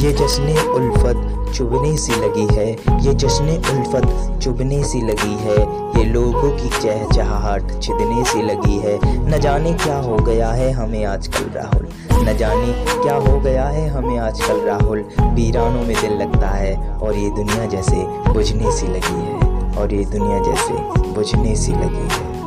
ये जश्न उल्फत चुभने सी लगी है। ये जश्न उल्फत चुभने सी लगी है। ये लोगों की चहचहाहट छिदने सी लगी है। न जाने क्या हो गया है हमें आजकल राहुल। न जाने क्या हो गया है हमें आजकल राहुल। वीरानों में दिल लगता है और ये दुनिया जैसे बुझने सी लगी है। और ये दुनिया जैसे बुझने सी लगी है।